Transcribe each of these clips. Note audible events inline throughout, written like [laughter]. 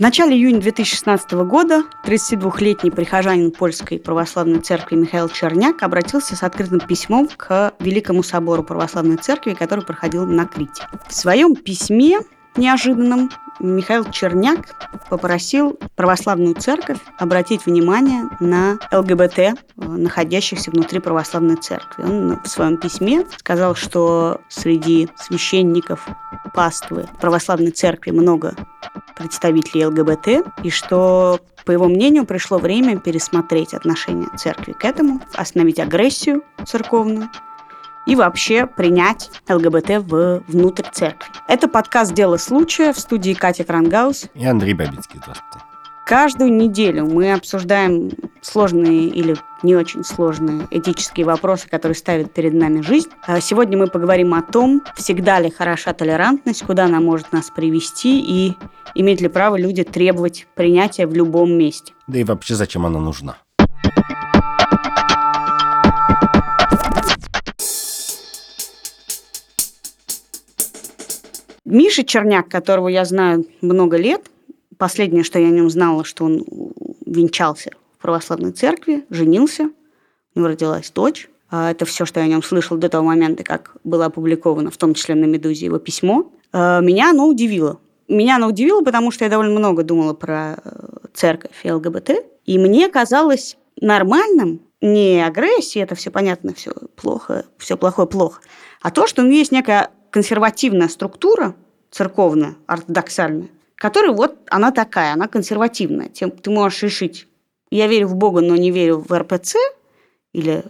В начале июня 2016 года 32-летний прихожанин Польской православной церкви Михаил Черняк обратился с открытым письмом к Великому собору православной церкви, который проходил на Крите. В своем письме неожиданном Михаил Черняк попросил православную церковь обратить внимание на ЛГБТ, э, находящихся внутри православной церкви. Он в своем письме сказал, что среди священников паствы православной церкви много представителей ЛГБТ, и что, по его мнению, пришло время пересмотреть отношение церкви к этому, остановить агрессию церковную и вообще принять ЛГБТ в, внутрь церкви. Это подкаст «Дело случая» в студии Катя Крангаус и Андрей Бабицкий. Здравствуйте. Каждую неделю мы обсуждаем сложные или не очень сложные этические вопросы, которые ставит перед нами жизнь. А сегодня мы поговорим о том, всегда ли хороша толерантность, куда она может нас привести и имеют ли право люди требовать принятия в любом месте. Да и вообще зачем она нужна? Миша Черняк, которого я знаю много лет, последнее, что я о нем знала, что он венчался в православной церкви, женился, у него родилась дочь. А это все, что я о нем слышал до того момента, как было опубликовано, в том числе на «Медузе» его письмо. А, меня оно удивило. Меня оно удивило, потому что я довольно много думала про э, церковь и ЛГБТ. И мне казалось нормальным не агрессия, это все понятно, все плохо, все плохое плохо, а то, что у него есть некая консервативная структура, церковная, ортодоксальная, которая вот она такая, она консервативная. Тем ты можешь решить, я верю в Бога, но не верю в РПЦ, или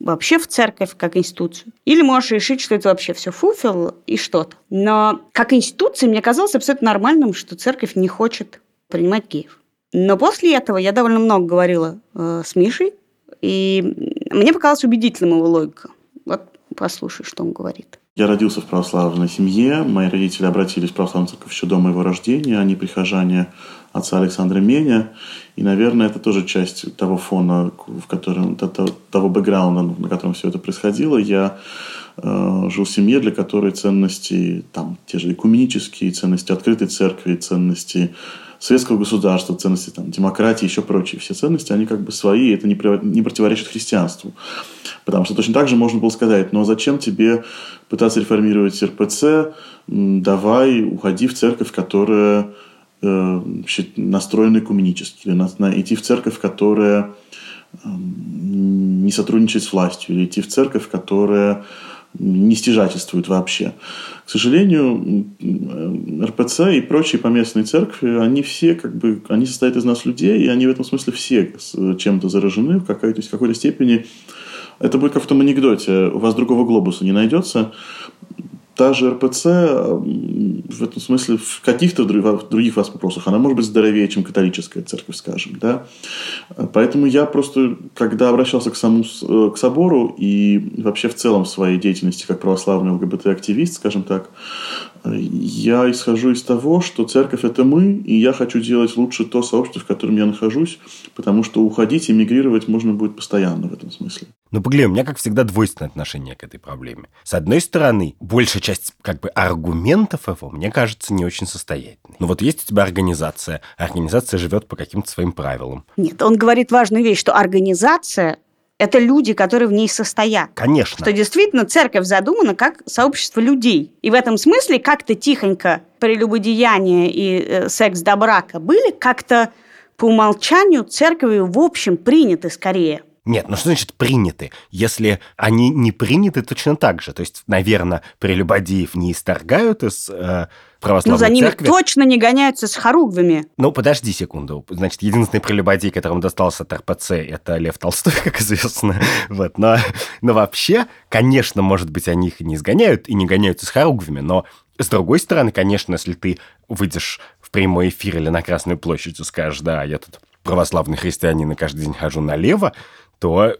вообще в церковь как институцию. Или можешь решить, что это вообще все фуфел и что-то. Но как институция мне казалось абсолютно нормальным, что церковь не хочет принимать геев. Но после этого я довольно много говорила э, с Мишей, и мне показалась убедительным его логика. Вот послушай, что он говорит. Я родился в православной семье. Мои родители обратились в православную церковь еще до моего рождения. Они прихожане отца Александра Меня. И, наверное, это тоже часть того фона, в котором, того бэкграунда, на котором все это происходило. Я жил в семье, для которой ценности, там, те же экуменические ценности открытой церкви, ценности советского государства, ценности там, демократии, еще прочие все ценности, они как бы свои, это не, противоречит христианству. Потому что точно так же можно было сказать, но зачем тебе пытаться реформировать РПЦ, давай уходи в церковь, которая э, настроена экуменически, или на, на, идти в церковь, которая э, не сотрудничает с властью, или идти в церковь, которая не стяжательствуют вообще. К сожалению, РПЦ и прочие поместные церкви, они все как бы, они состоят из нас людей, и они в этом смысле все чем-то заражены в какой-то, в какой-то степени. Это будет как в том анекдоте, у вас другого глобуса не найдется та же РПЦ в этом смысле в каких-то других вопросах, она может быть здоровее, чем католическая церковь, скажем. Да? Поэтому я просто, когда обращался к, самому, э, к собору и вообще в целом в своей деятельности как православный ЛГБТ-активист, скажем так, я исхожу из того, что церковь – это мы, и я хочу делать лучше то сообщество, в котором я нахожусь, потому что уходить, эмигрировать можно будет постоянно в этом смысле. Ну, погляди, у меня, как всегда, двойственное отношение к этой проблеме. С одной стороны, большая часть как бы аргументов его, мне кажется, не очень состоятельной. Ну вот есть у тебя организация, организация живет по каким-то своим правилам. Нет, он говорит важную вещь, что организация это люди, которые в ней состоят. Конечно. Что действительно церковь задумана как сообщество людей. И в этом смысле как-то тихонько прелюбодеяние и э, секс до брака были как-то по умолчанию церковью в общем приняты скорее. Нет, ну что значит приняты? Если они не приняты точно так же, то есть, наверное, прелюбодеев не исторгают из э, православной Ну, за ними церкви. точно не гоняются с хоругвами. Ну, подожди секунду. Значит, единственный прелюбодей, которому достался от РПЦ, это Лев Толстой, [laughs] как известно. Вот. Но, но вообще, конечно, может быть, они их и не изгоняют, и не гоняются с хоругвами, но с другой стороны, конечно, если ты выйдешь в прямой эфир или на Красную площадь и скажешь, да, я тут православный христианин и каждый день хожу налево, то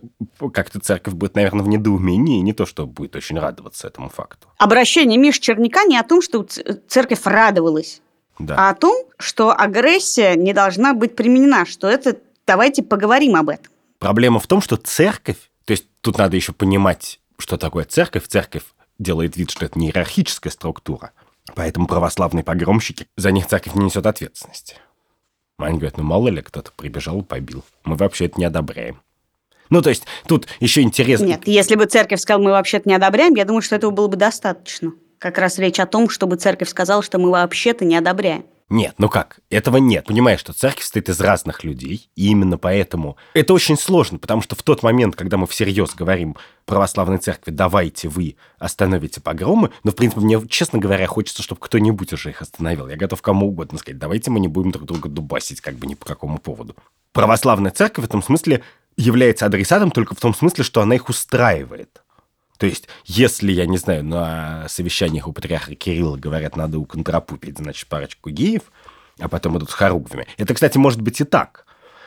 как-то церковь будет, наверное, в недоумении, и не то, что будет очень радоваться этому факту. Обращение Миш Черняка не о том, что церковь радовалась, да. а о том, что агрессия не должна быть применена, что это давайте поговорим об этом. Проблема в том, что церковь, то есть тут надо еще понимать, что такое церковь. Церковь делает вид, что это не иерархическая структура, поэтому православные погромщики, за них церковь не несет ответственности. Они говорят, ну мало ли, кто-то прибежал и побил. Мы вообще это не одобряем. Ну, то есть тут еще интересно... Нет, если бы церковь сказала, мы вообще-то не одобряем, я думаю, что этого было бы достаточно. Как раз речь о том, чтобы церковь сказала, что мы вообще-то не одобряем. Нет, ну как? Этого нет. Понимаешь, что церковь состоит из разных людей, и именно поэтому это очень сложно, потому что в тот момент, когда мы всерьез говорим православной церкви, давайте вы остановите погромы, но, в принципе, мне, честно говоря, хочется, чтобы кто-нибудь уже их остановил. Я готов кому угодно сказать, давайте мы не будем друг друга дубасить как бы ни по какому поводу. Православная церковь в этом смысле является адресатом только в том смысле, что она их устраивает. То есть, если, я не знаю, на совещаниях у патриарха Кирилла говорят, надо уконтрапупить, значит, парочку геев, а потом идут с хоругвями. Это, кстати, может быть и так.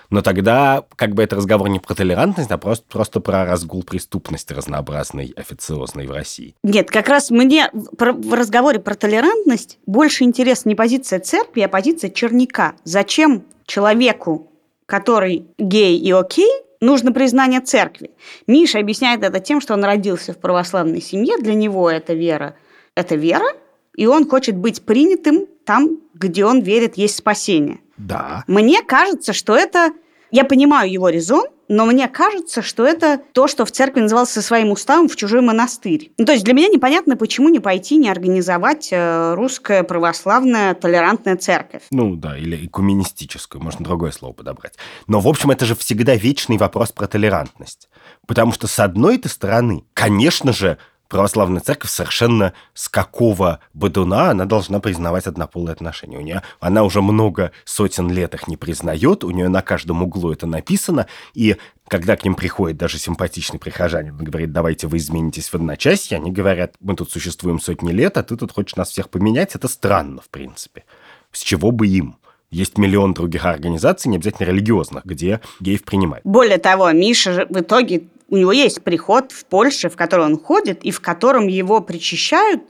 Но тогда как бы это разговор не про толерантность, а просто, просто про разгул преступности разнообразной, официозной в России. Нет, как раз мне в разговоре про толерантность больше интересна не позиция церкви, а позиция черника. Зачем человеку, который гей и окей, нужно признание церкви. Миша объясняет это тем, что он родился в православной семье, для него это вера, это вера, и он хочет быть принятым там, где он верит, есть спасение. Да. Мне кажется, что это... Я понимаю его резон, но мне кажется, что это то, что в церкви называлось со своим уставом в чужой монастырь. Ну, то есть для меня непонятно, почему не пойти, не организовать э, русская православная толерантная церковь. Ну да, или экуменистическую, можно другое слово подобрать. Но, в общем, это же всегда вечный вопрос про толерантность. Потому что, с одной-то стороны, конечно же, православная церковь совершенно с какого бодуна она должна признавать однополые отношения. У нее, она уже много сотен лет их не признает, у нее на каждом углу это написано, и когда к ним приходит даже симпатичный прихожанин, он говорит, давайте вы изменитесь в одночасье, они говорят, мы тут существуем сотни лет, а ты тут хочешь нас всех поменять, это странно, в принципе. С чего бы им? Есть миллион других организаций, не обязательно религиозных, где геев принимают. Более того, Миша в итоге у него есть приход в Польше, в который он ходит, и в котором его причащают.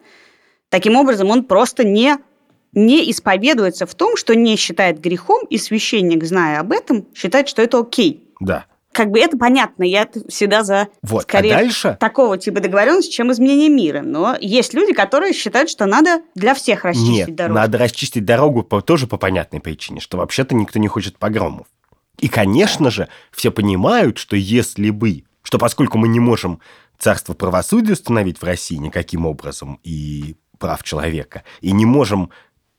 Таким образом, он просто не, не исповедуется в том, что не считает грехом, и священник, зная об этом, считает, что это окей. Да. Как бы это понятно, я всегда за вот, а скорее а дальше... такого типа договоренности, чем изменение мира. Но есть люди, которые считают, что надо для всех расчистить Нет, дорогу. надо расчистить дорогу по, тоже по понятной причине, что вообще-то никто не хочет погромов. И, конечно же, все понимают, что если бы что поскольку мы не можем царство правосудия установить в России никаким образом и прав человека, и не можем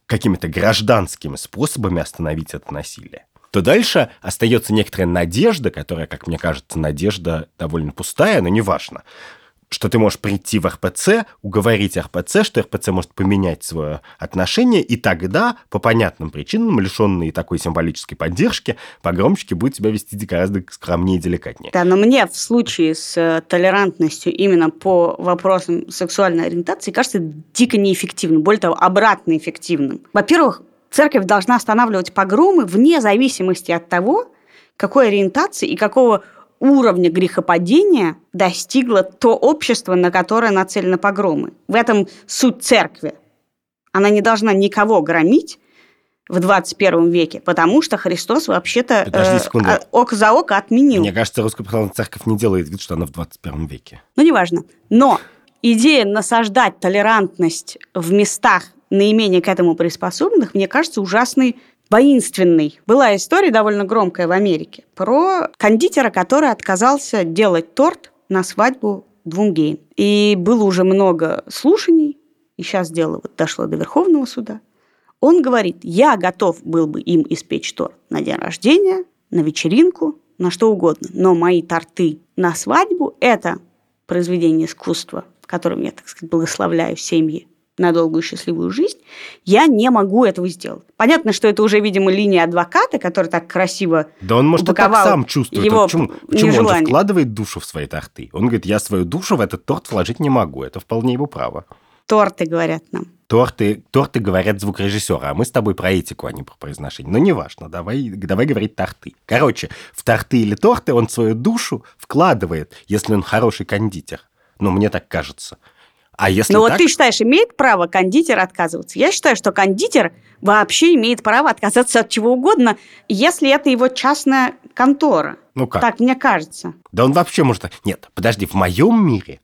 какими-то гражданскими способами остановить это насилие, то дальше остается некоторая надежда, которая, как мне кажется, надежда довольно пустая, но неважно, что ты можешь прийти в РПЦ, уговорить РПЦ, что РПЦ может поменять свое отношение, и тогда, по понятным причинам, лишенные такой символической поддержки, погромщики будут себя вести гораздо скромнее и деликатнее. Да, но мне в случае с э, толерантностью именно по вопросам сексуальной ориентации кажется дико неэффективным, более того, обратно эффективным. Во-первых, церковь должна останавливать погромы вне зависимости от того, какой ориентации и какого уровня грехопадения достигло то общество, на которое нацелены погромы. В этом суть церкви. Она не должна никого громить в 21 веке, потому что Христос вообще-то э, око за око отменил. Мне кажется, Русская Православная Церковь не делает вид, что она в 21 веке. Ну, неважно. Но идея насаждать толерантность в местах наименее к этому приспособленных, мне кажется, ужасной воинственный. Была история довольно громкая в Америке про кондитера, который отказался делать торт на свадьбу двум геям. И было уже много слушаний, и сейчас дело вот дошло до Верховного суда. Он говорит, я готов был бы им испечь торт на день рождения, на вечеринку, на что угодно, но мои торты на свадьбу – это произведение искусства, которым я, так сказать, благословляю семьи на долгую счастливую жизнь, я не могу этого сделать. Понятно, что это уже, видимо, линия адвоката, который так красиво Да он, может, и так сам чувствует. Его почему почему он же вкладывает душу в свои торты? Он говорит, я свою душу в этот торт вложить не могу. Это вполне его право. Торты, говорят нам. Торты, торты говорят звукорежиссеры, а мы с тобой про этику, а не про произношение. Но неважно, давай, давай говорить торты. Короче, в торты или торты он свою душу вкладывает, если он хороший кондитер. Ну, мне так кажется. А если Ну так... вот ты считаешь, имеет право кондитер отказываться? Я считаю, что кондитер вообще имеет право отказаться от чего угодно, если это его частная контора. Ну как? Так мне кажется. Да он вообще может... Нет, подожди, в моем мире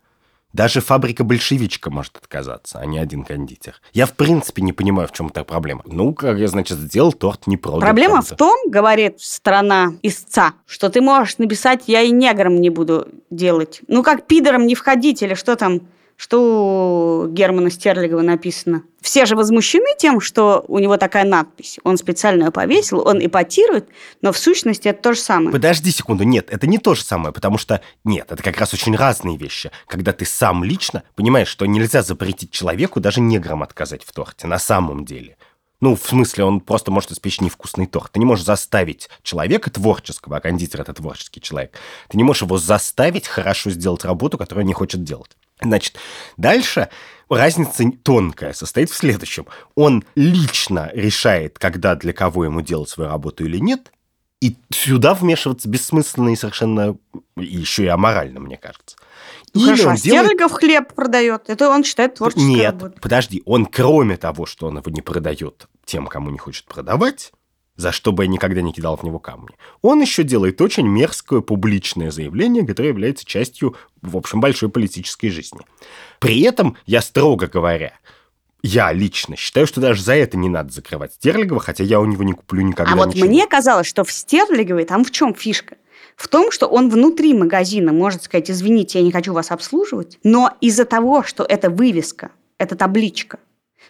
Даже фабрика-большевичка может отказаться, а не один кондитер. Я в принципе не понимаю, в чем эта проблема. Ну, как я, значит, сделал торт, не продал. Проблема в том, говорит страна истца, что ты можешь написать «я и негром не буду делать». Ну, как пидором не входить или что там что у Германа Стерлигова написано. Все же возмущены тем, что у него такая надпись. Он специально ее повесил, он эпатирует, но в сущности это то же самое. Подожди секунду, нет, это не то же самое, потому что, нет, это как раз очень разные вещи. Когда ты сам лично понимаешь, что нельзя запретить человеку даже неграм отказать в торте, на самом деле. Ну, в смысле, он просто может испечь невкусный торт. Ты не можешь заставить человека творческого, а кондитер – это творческий человек, ты не можешь его заставить хорошо сделать работу, которую он не хочет делать. Значит, дальше разница тонкая состоит в следующем. Он лично решает, когда для кого ему делать свою работу или нет, и сюда вмешиваться бессмысленно и совершенно еще и аморально, мне кажется. Ну, Или хорошо, он а делает... хлеб продает. Это он считает творческой Нет, работой. подожди. Он, кроме того, что он его не продает тем, кому не хочет продавать, за что бы я никогда не кидал в него камни. Он еще делает очень мерзкое публичное заявление, которое является частью, в общем, большой политической жизни. При этом, я строго говоря, я лично считаю, что даже за это не надо закрывать Стерлигова, хотя я у него не куплю никогда А вот ничего. мне казалось, что в Стерлиговой там в чем фишка? В том, что он внутри магазина может сказать, извините, я не хочу вас обслуживать, но из-за того, что это вывеска, это табличка,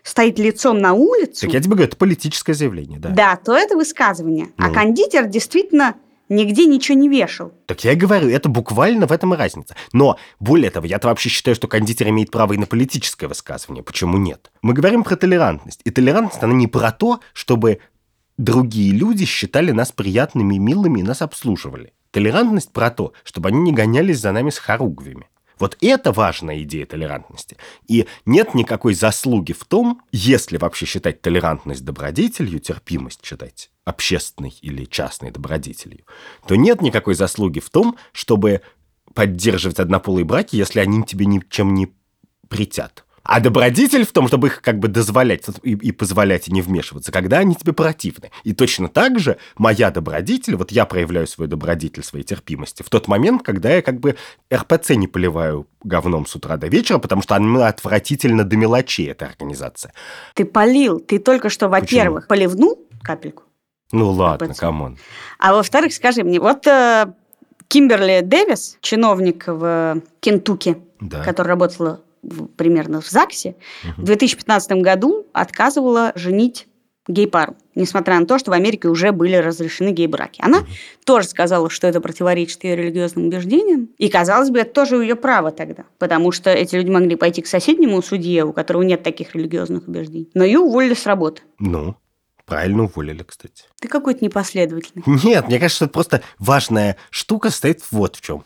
стоит лицом на улицу... Так я тебе говорю, это политическое заявление, да. Да, то это высказывание. А ну. А кондитер действительно нигде ничего не вешал. Так я и говорю, это буквально в этом и разница. Но, более того, я-то вообще считаю, что кондитер имеет право и на политическое высказывание. Почему нет? Мы говорим про толерантность. И толерантность, она не про то, чтобы другие люди считали нас приятными и милыми и нас обслуживали. Толерантность про то, чтобы они не гонялись за нами с хоругвями. Вот это важная идея толерантности. И нет никакой заслуги в том, если вообще считать толерантность добродетелью, терпимость считать общественной или частной добродетелью, то нет никакой заслуги в том, чтобы поддерживать однополые браки, если они тебе ничем не притят. А добродетель в том, чтобы их как бы дозволять и, и позволять и не вмешиваться, когда они тебе противны. И точно так же моя добродетель, вот я проявляю свою добродетель, своей терпимости в тот момент, когда я как бы РПЦ не поливаю говном с утра до вечера, потому что она отвратительно до мелочей, эта организация. Ты полил, ты только что, во-первых, поливнул капельку. Ну ладно, come on. А во-вторых, скажи мне, вот э, Кимберли Дэвис, чиновник в Кентукки, да. который работала примерно в ЗАГСе, угу. в 2015 году отказывала женить гей-пару, несмотря на то, что в Америке уже были разрешены гей-браки. Она угу. тоже сказала, что это противоречит ее религиозным убеждениям, и, казалось бы, это тоже ее право тогда, потому что эти люди могли пойти к соседнему судье, у которого нет таких религиозных убеждений, но ее уволили с работы. Ну, Правильно уволили, кстати. Ты какой-то непоследовательный. Нет, мне кажется, это просто важная штука стоит вот в чем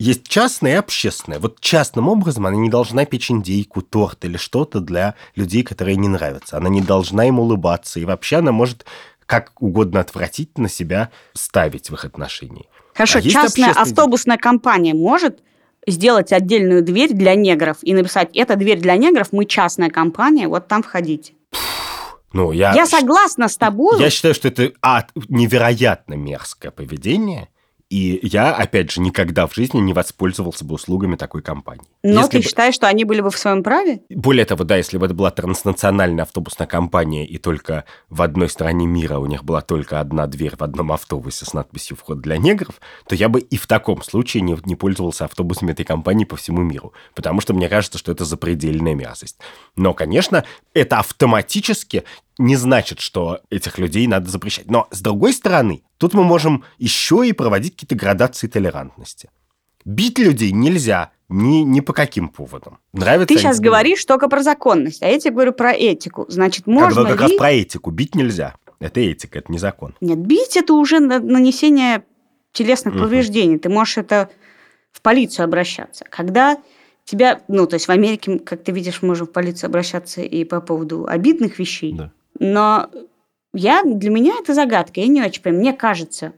есть частное и общественное. Вот частным образом она не должна печь индейку, торт или что-то для людей, которые не нравятся. Она не должна им улыбаться. И вообще она может как угодно отвратительно себя ставить в их отношении. Хорошо, а частная автобусная компания может сделать отдельную дверь для негров и написать, эта дверь для негров, мы частная компания, вот там входите. Ну, я, я согласна с тобой. Я считаю, что это а, невероятно мерзкое поведение – и я, опять же, никогда в жизни не воспользовался бы услугами такой компании. Но если ты бы... считаешь, что они были бы в своем праве? Более того, да, если бы это была транснациональная автобусная компания, и только в одной стране мира у них была только одна дверь в одном автобусе с надписью «Вход для негров», то я бы и в таком случае не, не пользовался автобусами этой компании по всему миру. Потому что мне кажется, что это запредельная мерзость. Но, конечно, это автоматически не значит, что этих людей надо запрещать. Но, с другой стороны, тут мы можем еще и проводить какие-то градации толерантности. Бить людей нельзя ни, ни по каким поводам. Нравится Ты сейчас говоришь только про законность, а я тебе говорю про этику. Значит, можно Когда как ли... раз про этику. Бить нельзя. Это этика, это не закон. Нет, бить это уже нанесение телесных угу. повреждений. Ты можешь это в полицию обращаться. Когда тебя, ну, то есть в Америке, как ты видишь, можем в полицию обращаться и по поводу обидных вещей. Да. Но я, для меня это загадка. Я не очень понимаю. Мне кажется,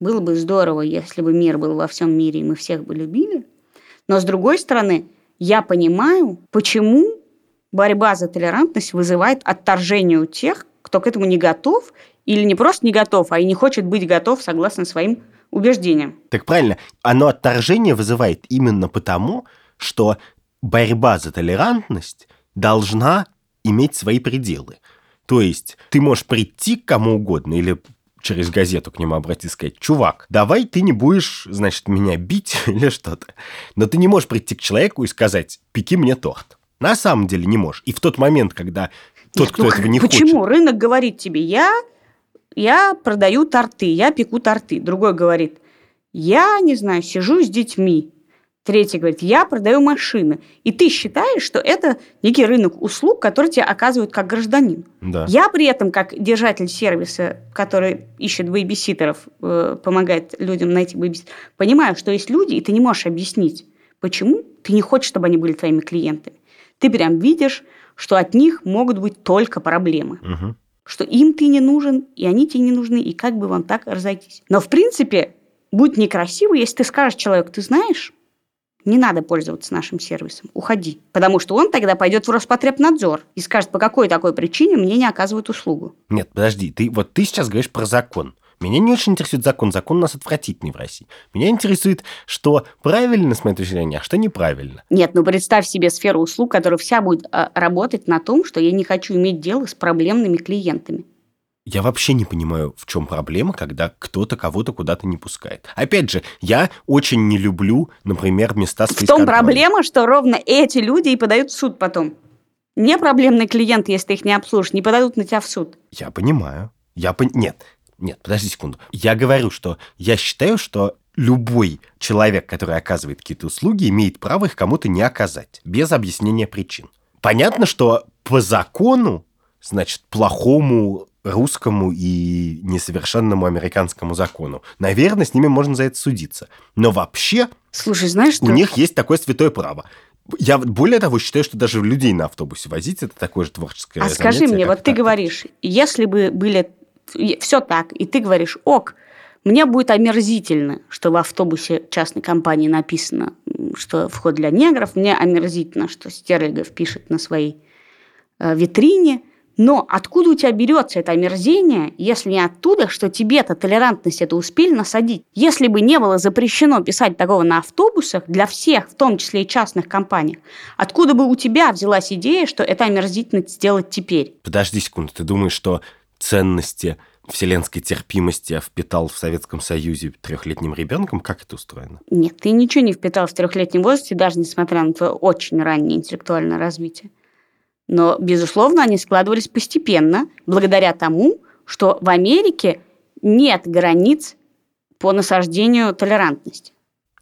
было бы здорово, если бы мир был во всем мире, и мы всех бы любили. Но с другой стороны, я понимаю, почему борьба за толерантность вызывает отторжение у тех, кто к этому не готов, или не просто не готов, а и не хочет быть готов согласно своим убеждениям. Так правильно. Оно отторжение вызывает именно потому, что борьба за толерантность должна иметь свои пределы. То есть ты можешь прийти к кому угодно или через газету к нему обратиться и сказать, чувак, давай ты не будешь, значит, меня бить [laughs] или что-то. Но ты не можешь прийти к человеку и сказать, пеки мне торт. На самом деле не можешь. И в тот момент, когда тот, Нет, кто ну, этого не почему? хочет... Почему? Рынок говорит тебе, я, я продаю торты, я пеку торты. Другой говорит, я, не знаю, сижу с детьми. Третий говорит, я продаю машины. И ты считаешь, что это некий рынок услуг, который тебе оказывают как гражданин. Да. Я при этом, как держатель сервиса, который ищет бейбиситеров, э, помогает людям найти бейбиситеров, понимаю, что есть люди, и ты не можешь объяснить, почему ты не хочешь, чтобы они были твоими клиентами. Ты прям видишь, что от них могут быть только проблемы. Угу. Что им ты не нужен, и они тебе не нужны, и как бы вам так разойтись. Но, в принципе, будет некрасиво, если ты скажешь человеку, ты знаешь, не надо пользоваться нашим сервисом, уходи. Потому что он тогда пойдет в Роспотребнадзор и скажет, по какой такой причине мне не оказывают услугу. Нет, подожди, ты вот ты сейчас говоришь про закон. Меня не очень интересует закон. Закон у нас отвратительный в России. Меня интересует, что правильно, с моей точки зрения, а что неправильно. Нет, ну представь себе сферу услуг, которая вся будет а, работать на том, что я не хочу иметь дело с проблемными клиентами. Я вообще не понимаю, в чем проблема, когда кто-то кого-то куда-то не пускает. Опять же, я очень не люблю, например, места с В том проблема, что ровно эти люди и подают в суд потом. Не проблемный клиент, если ты их не обслужишь, не подадут на тебя в суд. Я понимаю. Я пон... Нет, нет, подожди секунду. Я говорю, что я считаю, что любой человек, который оказывает какие-то услуги, имеет право их кому-то не оказать, без объяснения причин. Понятно, что по закону, значит, плохому русскому и несовершенному американскому закону. Наверное, с ними можно за это судиться. Но вообще... Слушай, знаешь что? У них есть такое святое право. Я более того считаю, что даже людей на автобусе возить это такое же творческое А занятие, скажи мне, вот ты говоришь, если бы были все так, и ты говоришь, ок, мне будет омерзительно, что в автобусе частной компании написано, что вход для негров, мне омерзительно, что Стерлигов пишет на своей э, витрине, но откуда у тебя берется это омерзение, если не оттуда, что тебе-то толерантность это успели насадить? Если бы не было запрещено писать такого на автобусах для всех, в том числе и частных компаниях, откуда бы у тебя взялась идея, что это омерзительно сделать теперь? Подожди секунду, ты думаешь, что ценности вселенской терпимости я впитал в Советском Союзе трехлетним ребенком? Как это устроено? Нет, ты ничего не впитал в трехлетнем возрасте, даже несмотря на твое очень раннее интеллектуальное развитие. Но, безусловно, они складывались постепенно, благодаря тому, что в Америке нет границ по насаждению толерантности.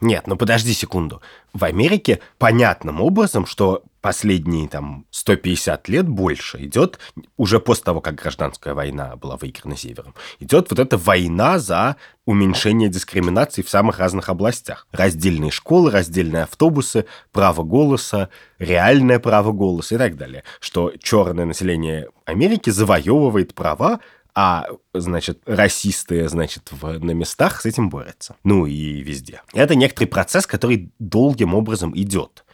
Нет, ну подожди секунду. В Америке понятным образом, что последние там 150 лет больше идет, уже после того, как гражданская война была выиграна Севером, идет вот эта война за уменьшение дискриминации в самых разных областях. Раздельные школы, раздельные автобусы, право голоса, реальное право голоса и так далее. Что черное население Америки завоевывает права а, значит, расисты, значит, в, на местах с этим борются. Ну и везде. Это некоторый процесс, который долгим образом идет.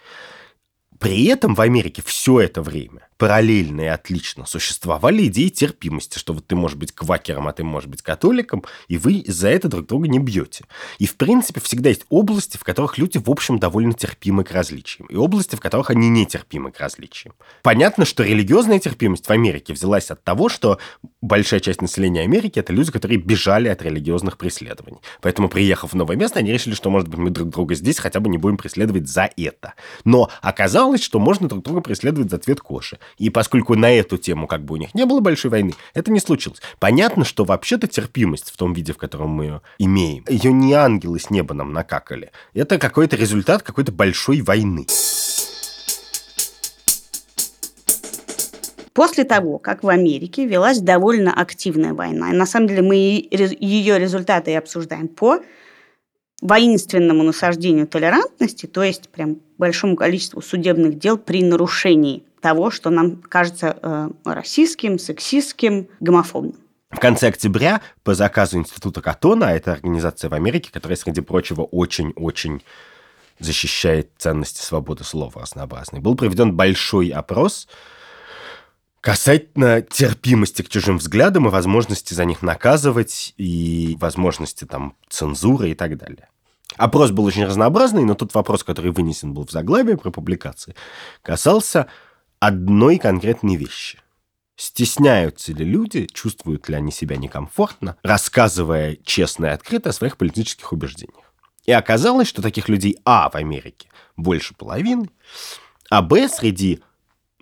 При этом в Америке все это время параллельно и отлично существовали идеи терпимости, что вот ты можешь быть квакером, а ты можешь быть католиком, и вы за это друг друга не бьете. И, в принципе, всегда есть области, в которых люди, в общем, довольно терпимы к различиям, и области, в которых они не терпимы к различиям. Понятно, что религиозная терпимость в Америке взялась от того, что большая часть населения Америки – это люди, которые бежали от религиозных преследований. Поэтому, приехав в новое место, они решили, что, может быть, мы друг друга здесь хотя бы не будем преследовать за это. Но оказалось, что можно друг друга преследовать за цвет кожи. И поскольку на эту тему как бы у них не было большой войны, это не случилось. Понятно, что вообще-то терпимость в том виде, в котором мы ее имеем, ее не ангелы с неба нам накакали. Это какой-то результат какой-то большой войны. После того, как в Америке велась довольно активная война, и на самом деле мы ее результаты и обсуждаем по воинственному насаждению толерантности, то есть прям большому количеству судебных дел при нарушении того, что нам кажется э, расистским, сексистским, гомофобным. В конце октября по заказу Института Катона, а это организация в Америке, которая, среди прочего, очень-очень защищает ценности свободы слова разнообразной, был проведен большой опрос касательно терпимости к чужим взглядам и возможности за них наказывать, и возможности там цензуры и так далее. Опрос был очень разнообразный, но тот вопрос, который вынесен был в заглавие про публикации, касался одной конкретной вещи. Стесняются ли люди, чувствуют ли они себя некомфортно, рассказывая честно и открыто о своих политических убеждениях. И оказалось, что таких людей, а, в Америке больше половины, а, б, среди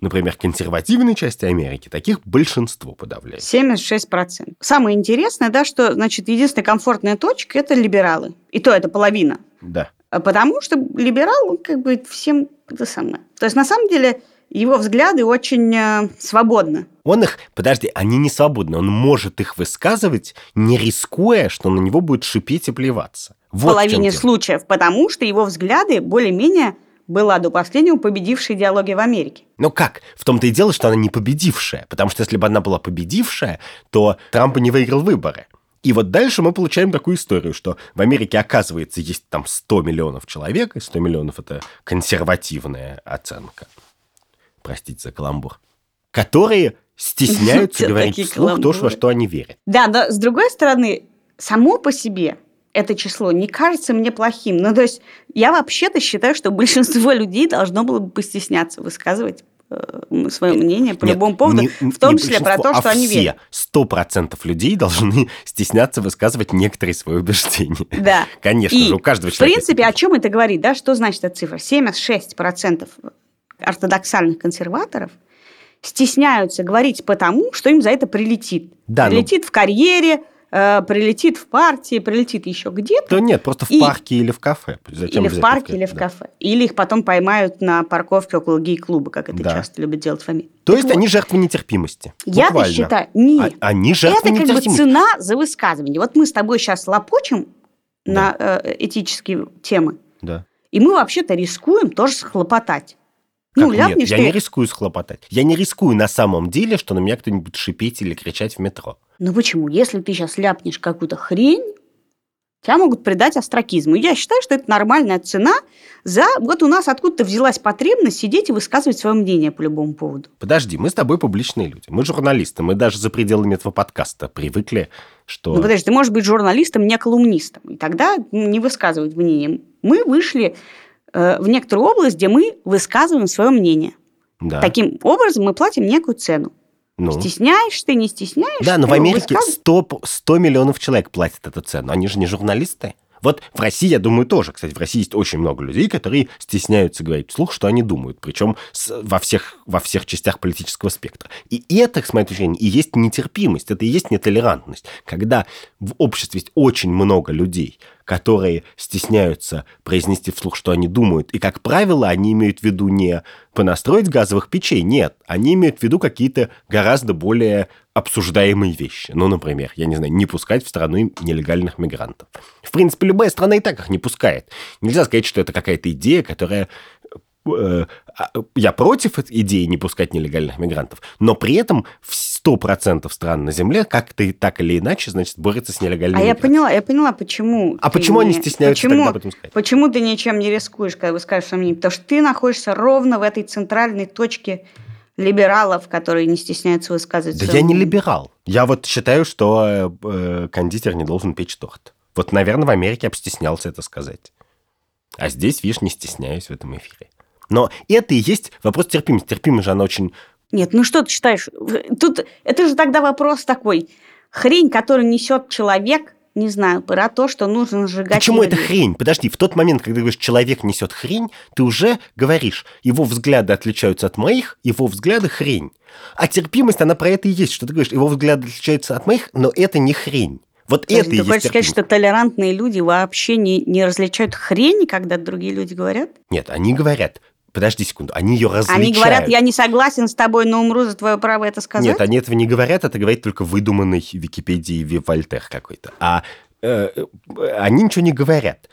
например, консервативной части Америки, таких большинство подавляет. 76%. Самое интересное, да, что, значит, единственная комфортная точка – это либералы. И то это половина. Да. А потому что либерал, как бы, всем это самое. То есть, на самом деле, его взгляды очень э, свободны. Он их, подожди, они не свободны. Он может их высказывать, не рискуя, что на него будет шипеть и плеваться. Вот в половине случаев, потому что его взгляды более-менее была до последнего победившая идеология в Америке. Ну как? В том-то и дело, что она не победившая. Потому что если бы она была победившая, то Трамп не выиграл выборы. И вот дальше мы получаем такую историю, что в Америке, оказывается, есть там 100 миллионов человек, и 100 миллионов – это консервативная оценка. Простите за каламбур. Которые стесняются [laughs] говорить вслух то, во что они верят. Да, но с другой стороны, само по себе это число не кажется мне плохим. Ну, то есть я вообще-то считаю, что большинство людей должно было бы постесняться высказывать э, свое мнение по Нет, любому поводу, не, в том числе про то, что а они верят. Сто процентов людей должны [laughs] стесняться высказывать некоторые свои убеждения. Да. Конечно и, же, у каждого человека. В принципе, о чем это говорит, да? Что значит эта цифра? 76% ортодоксальных консерваторов стесняются говорить потому, что им за это прилетит. Да, прилетит но... в карьере, Э, прилетит в партии, прилетит еще где-то. Да нет, просто в и... парке или в кафе. Зачем или в парке, или в да. кафе. Или их потом поймают на парковке около гей-клуба, как это да. часто любят делать в Америке. То так есть вот. они жертвы нетерпимости. Я считаю, нет. А, они жертвы Это как бы цена за высказывание. Вот мы с тобой сейчас лопочем да. на э, этические темы. Да. И мы вообще-то рискуем тоже схлопотать. Ну, как ляпни, нет, я не рискую схлопотать. Я не рискую на самом деле, что на меня кто-нибудь шипеть или кричать в метро. Ну почему? Если ты сейчас ляпнешь какую-то хрень, тебя могут придать астракизму. Я считаю, что это нормальная цена за... Вот у нас откуда-то взялась потребность сидеть и высказывать свое мнение по любому поводу. Подожди, мы с тобой публичные люди. Мы журналисты. Мы даже за пределами этого подкаста привыкли, что... Ну подожди, ты можешь быть журналистом, не колумнистом. И тогда не высказывать мнение. Мы вышли Э, в некоторую область, где мы высказываем свое мнение. Да. Таким образом мы платим некую цену. Ну. Стесняешься ты, не стесняешься? Да, но в Америке 100, 100 миллионов человек платят эту цену. Они же не журналисты. Вот в России, я думаю, тоже. Кстати, в России есть очень много людей, которые стесняются говорить вслух, что они думают, причем во, всех, во всех частях политического спектра. И это, с моей точки зрения, и есть нетерпимость, это и есть нетолерантность. Когда в обществе есть очень много людей, которые стесняются произнести вслух, что они думают. И, как правило, они имеют в виду не понастроить газовых печей, нет. Они имеют в виду какие-то гораздо более обсуждаемые вещи. Ну, например, я не знаю, не пускать в страну нелегальных мигрантов. В принципе, любая страна и так их не пускает. Нельзя сказать, что это какая-то идея, которая я против идеи не пускать нелегальных мигрантов, но при этом 100% стран на Земле как-то так или иначе, значит, борются с нелегальными А я поняла, я поняла, почему... А почему не... они стесняются почему, тогда об этом сказать? Почему ты ничем не рискуешь, когда выскажешь мнение? Потому что ты находишься ровно в этой центральной точке либералов, которые не стесняются высказывать. Да я не либерал. Я вот считаю, что э, кондитер не должен печь торт. Вот, наверное, в Америке я бы стеснялся это сказать. А здесь, видишь, не стесняюсь в этом эфире. Но это и есть вопрос терпимости. Терпимость же она очень... Нет, ну что ты считаешь? Тут это же тогда вопрос такой. Хрень, которую несет человек, не знаю, про то, что нужно сжигать. Почему это хрень? Подожди, в тот момент, когда ты говоришь, человек несет хрень, ты уже говоришь, его взгляды отличаются от моих, его взгляды хрень. А терпимость, она про это и есть, что ты говоришь, его взгляды отличаются от моих, но это не хрень. Вот Подожди, это ты и хочешь сказать, что толерантные люди вообще не, не различают хрень, когда другие люди говорят? Нет, они говорят, Подожди секунду, они ее различают. Они говорят, я не согласен с тобой, но умру за твое право это сказать? Нет, они этого не говорят, это говорит только выдуманный Википедии Вольтер какой-то. А э, они ничего не говорят.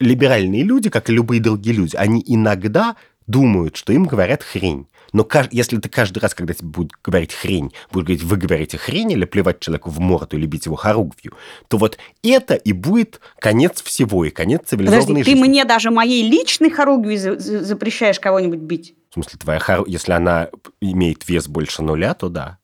Либеральные люди, как и любые другие люди, они иногда думают, что им говорят хрень. Но если ты каждый раз, когда тебе будут говорить хрень, будешь говорить, вы говорите хрень, или плевать человеку в морду и бить его хоругвью, то вот это и будет конец всего, и конец цивилизованной Подожди, жизни. ты мне даже моей личной хоругви запрещаешь кого-нибудь бить? В смысле, твоя хору... если она имеет вес больше нуля, то да.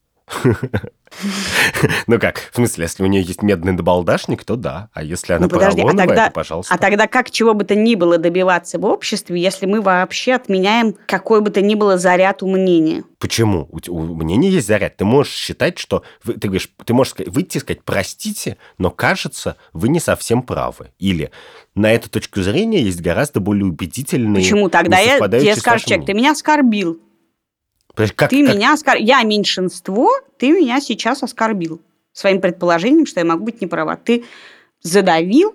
[laughs] Ну как, в смысле, если у нее есть медный набалдашник, то да. А если она Ну, подожди, а тогда- то пожалуйста. А тогда как чего бы то ни было добиваться в обществе, если мы вообще отменяем какой бы то ни было заряд у мнения? Почему? У, у мнения есть заряд. Ты можешь считать, что... вы- ты говоришь, ты можешь сказать- выйти и сказать, простите, но кажется, вы не совсем правы. Или на эту точку зрения есть гораздо более убедительные... Почему тогда я тебе скажу, человек, ты меня оскорбил. Подожди, как- ты как- меня оскорбил. Я меньшинство, ты меня сейчас оскорбил. Своим предположением, что я могу быть неправа. Ты задавил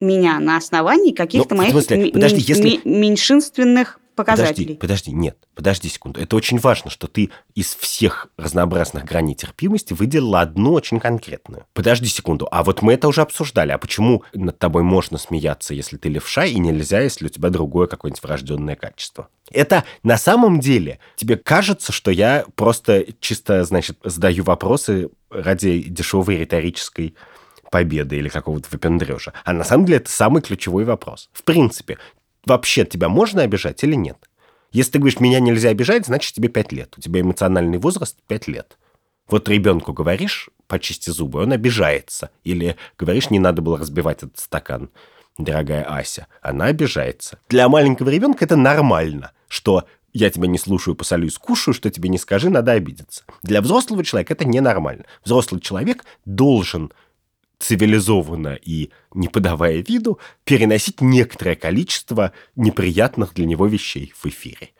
меня на основании каких-то Ну, моих смысле, подожди, если- ми- меньшинственных Подожди, показателей. подожди, нет, подожди секунду. Это очень важно, что ты из всех разнообразных граней терпимости выделила одну очень конкретную. Подожди секунду, а вот мы это уже обсуждали. А почему над тобой можно смеяться, если ты левша, и нельзя, если у тебя другое какое-нибудь врожденное качество? Это на самом деле тебе кажется, что я просто чисто, значит, задаю вопросы ради дешевой риторической победы или какого-то выпендрежа. А на самом деле это самый ключевой вопрос. В принципе, вообще тебя можно обижать или нет? Если ты говоришь, меня нельзя обижать, значит, тебе 5 лет. У тебя эмоциональный возраст 5 лет. Вот ребенку говоришь, почисти зубы, он обижается. Или говоришь, не надо было разбивать этот стакан, дорогая Ася. Она обижается. Для маленького ребенка это нормально, что я тебя не слушаю, посолю и скушаю, что тебе не скажи, надо обидеться. Для взрослого человека это ненормально. Взрослый человек должен цивилизованно и не подавая виду, переносить некоторое количество неприятных для него вещей в эфире.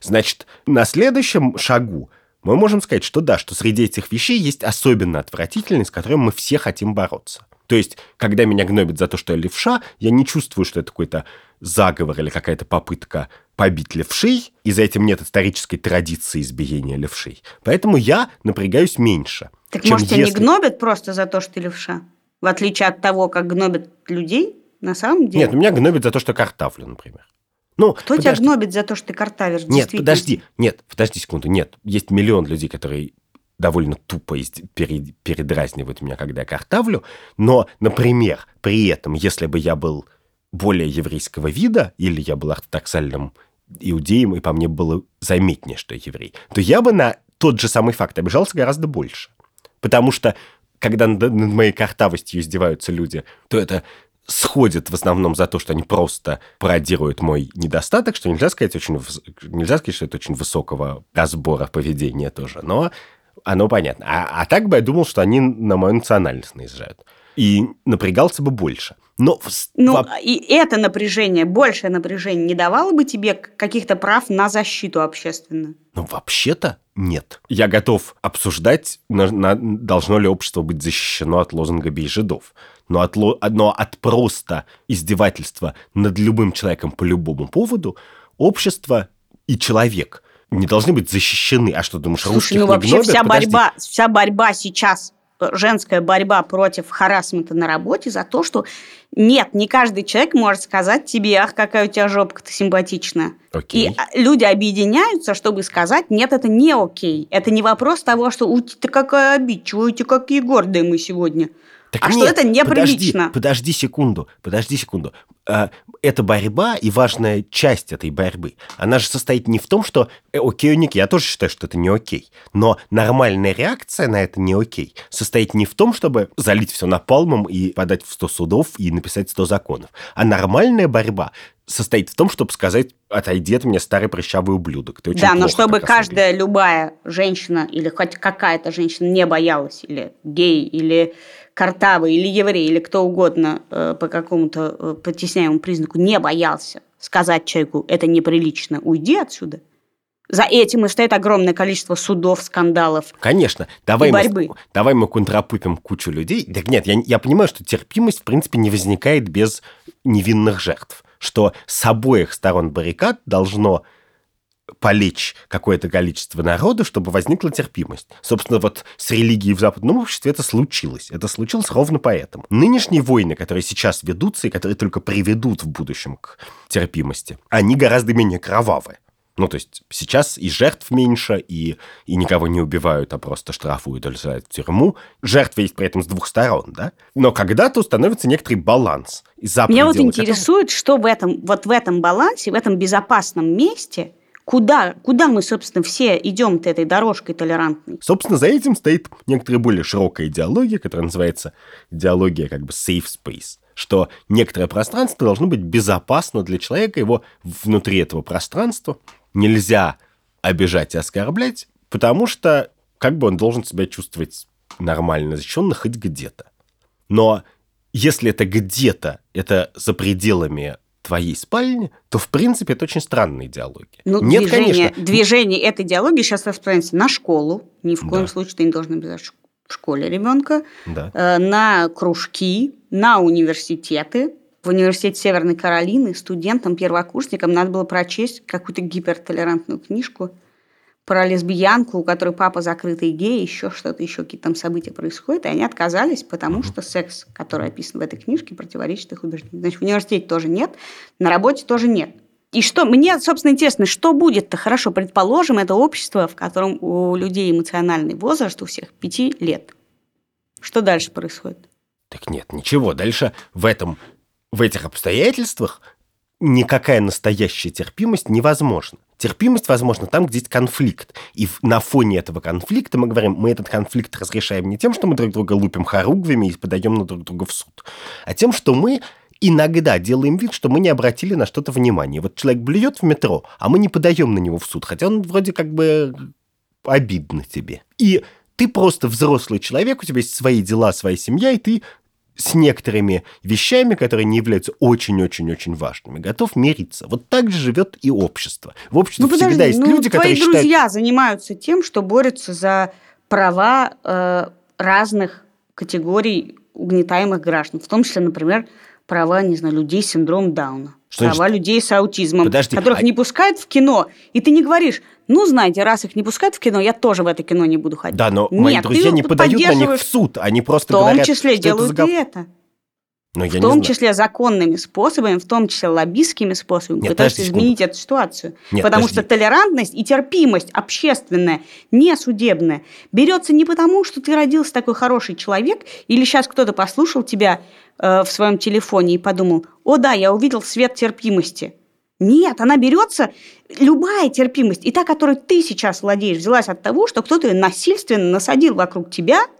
Значит, на следующем шагу мы можем сказать, что да, что среди этих вещей есть особенно отвратительные, с которыми мы все хотим бороться. То есть, когда меня гнобят за то, что я левша, я не чувствую, что это какой-то заговор или какая-то попытка побить левшей, и за этим нет исторической традиции избиения левшей. Поэтому я напрягаюсь меньше. Так чем может, тебя не гнобят просто за то, что ты левша? В отличие от того, как гнобят людей, на самом деле. Нет, меня гнобят за то, что картавлю, например. Ну, Кто тебя подожди. гнобит за то, что ты картавишь? Нет, подожди, нет, подожди секунду, нет. Есть миллион людей, которые довольно тупо передразнивают меня, когда я картавлю, но, например, при этом, если бы я был более еврейского вида, или я был ортодоксальным иудеем, и по мне было заметнее, что я еврей, то я бы на тот же самый факт обижался гораздо больше. Потому что, когда над, над моей картавостью издеваются люди, то это сходит в основном за то, что они просто пародируют мой недостаток, что нельзя сказать, очень, нельзя сказать, что это очень высокого разбора поведения тоже, но оно понятно. А, а так бы я думал, что они на мою национальность наезжают. И напрягался бы больше. Но Ну, во- и это напряжение, большее напряжение не давало бы тебе каких-то прав на защиту общественную? Ну, вообще-то нет. Я готов обсуждать, на- на- должно ли общество быть защищено от лозунга «бей жидов». Но от, но от просто издевательства над любым человеком по любому поводу общество и человек не должны быть защищены. А что, думаешь, Слушай, русских ну не вообще гнобят? вся Подожди. борьба, вся борьба сейчас, женская борьба против харасмента на работе за то, что нет, не каждый человек может сказать тебе, ах, какая у тебя жопка-то симпатичная. Окей. И а, люди объединяются, чтобы сказать, нет, это не окей. Это не вопрос того, что у ты какая обидчивая, у тебя какие гордые мы сегодня. Так а что нет, это неприлично. Подожди, подожди секунду, подожди секунду. А, Эта борьба и важная часть этой борьбы, она же состоит не в том, что э, окей, Ник, я тоже считаю, что это не окей. Но нормальная реакция на это не окей состоит не в том, чтобы залить все напалмом и подать в 100 судов и написать 100 законов. А нормальная борьба состоит в том, чтобы сказать, отойди от меня, старый прыщавый ублюдок. Ты очень да, но плохо чтобы как особенный». каждая любая женщина или хоть какая-то женщина не боялась, или гей, или картавый, или еврей, или кто угодно э, по какому-то э, потесняемому признаку не боялся сказать человеку, это неприлично, уйди отсюда. За этим и стоит огромное количество судов, скандалов. Конечно. Давай, и мы, борьбы. давай мы контрапупим кучу людей. Так нет, я, я понимаю, что терпимость, в принципе, не возникает без невинных жертв. Что с обоих сторон баррикад должно полечь какое-то количество народу, чтобы возникла терпимость. Собственно, вот с религией в западном обществе это случилось. Это случилось ровно поэтому. Нынешние войны, которые сейчас ведутся и которые только приведут в будущем к терпимости, они гораздо менее кровавые. Ну, то есть сейчас и жертв меньше, и, и никого не убивают, а просто штрафуют или сажают в тюрьму. Жертв есть при этом с двух сторон, да? Но когда-то установится некоторый баланс. Меня вот интересует, что в этом, вот в этом балансе, в этом безопасном месте Куда, куда мы, собственно, все идем этой дорожкой толерантной? Собственно, за этим стоит некоторая более широкая идеология, которая называется идеология как бы safe space что некоторое пространство должно быть безопасно для человека, его внутри этого пространства нельзя обижать и оскорблять, потому что как бы он должен себя чувствовать нормально, защищенно хоть где-то. Но если это где-то, это за пределами твоей спальни, то, в принципе, это очень странная идеология. Ну, Нет, движение, конечно. Движение этой идеологии сейчас распространяется на школу. Ни в коем да. случае ты не должен обязать в школе ребенка. Да. Э, на кружки, на университеты. В университете Северной Каролины студентам, первокурсникам надо было прочесть какую-то гипертолерантную книжку – про лесбиянку, у которой папа закрытый гей, еще что-то, еще какие-то там события происходят, и они отказались, потому что секс, который описан в этой книжке, противоречит их убеждениям. Значит, в университете тоже нет, на работе тоже нет. И что, мне, собственно, интересно, что будет-то? Хорошо, предположим, это общество, в котором у людей эмоциональный возраст у всех пяти лет. Что дальше происходит? Так нет, ничего. Дальше в этом, в этих обстоятельствах никакая настоящая терпимость невозможна. Терпимость возможна там, где есть конфликт. И на фоне этого конфликта мы говорим, мы этот конфликт разрешаем не тем, что мы друг друга лупим хоругвями и подаем на друг друга в суд, а тем, что мы иногда делаем вид, что мы не обратили на что-то внимание. Вот человек блюет в метро, а мы не подаем на него в суд, хотя он вроде как бы обидно тебе. И ты просто взрослый человек, у тебя есть свои дела, своя семья, и ты с некоторыми вещами, которые не являются очень-очень-очень важными, готов мириться. Вот так же живет и общество. В обществе ну, всегда подожди, есть ну, люди, которые твои друзья занимаются тем, что борются за права э, разных категорий угнетаемых граждан, в том числе, например, права, не знаю, людей с синдромом Дауна, что права значит? людей с аутизмом, Подожди, которых а... не пускают в кино, и ты не говоришь, ну, знаете, раз их не пускают в кино, я тоже в это кино не буду ходить. Да, но Нет, мои друзья не подают на них в суд, они просто говорят, В том числе что делают это, за... и это. Но в том числе законными способами, в том числе лоббистскими способами, Нет, пытаются изменить эту ситуацию. Нет, потому подожди. что толерантность и терпимость общественная, не судебная, берется не потому, что ты родился такой хороший человек, или сейчас кто-то послушал тебя э, в своем телефоне и подумал, о да, я увидел свет терпимости. Нет, она берется, любая терпимость, и та, которой ты сейчас владеешь, взялась от того, что кто-то ее насильственно насадил вокруг тебя –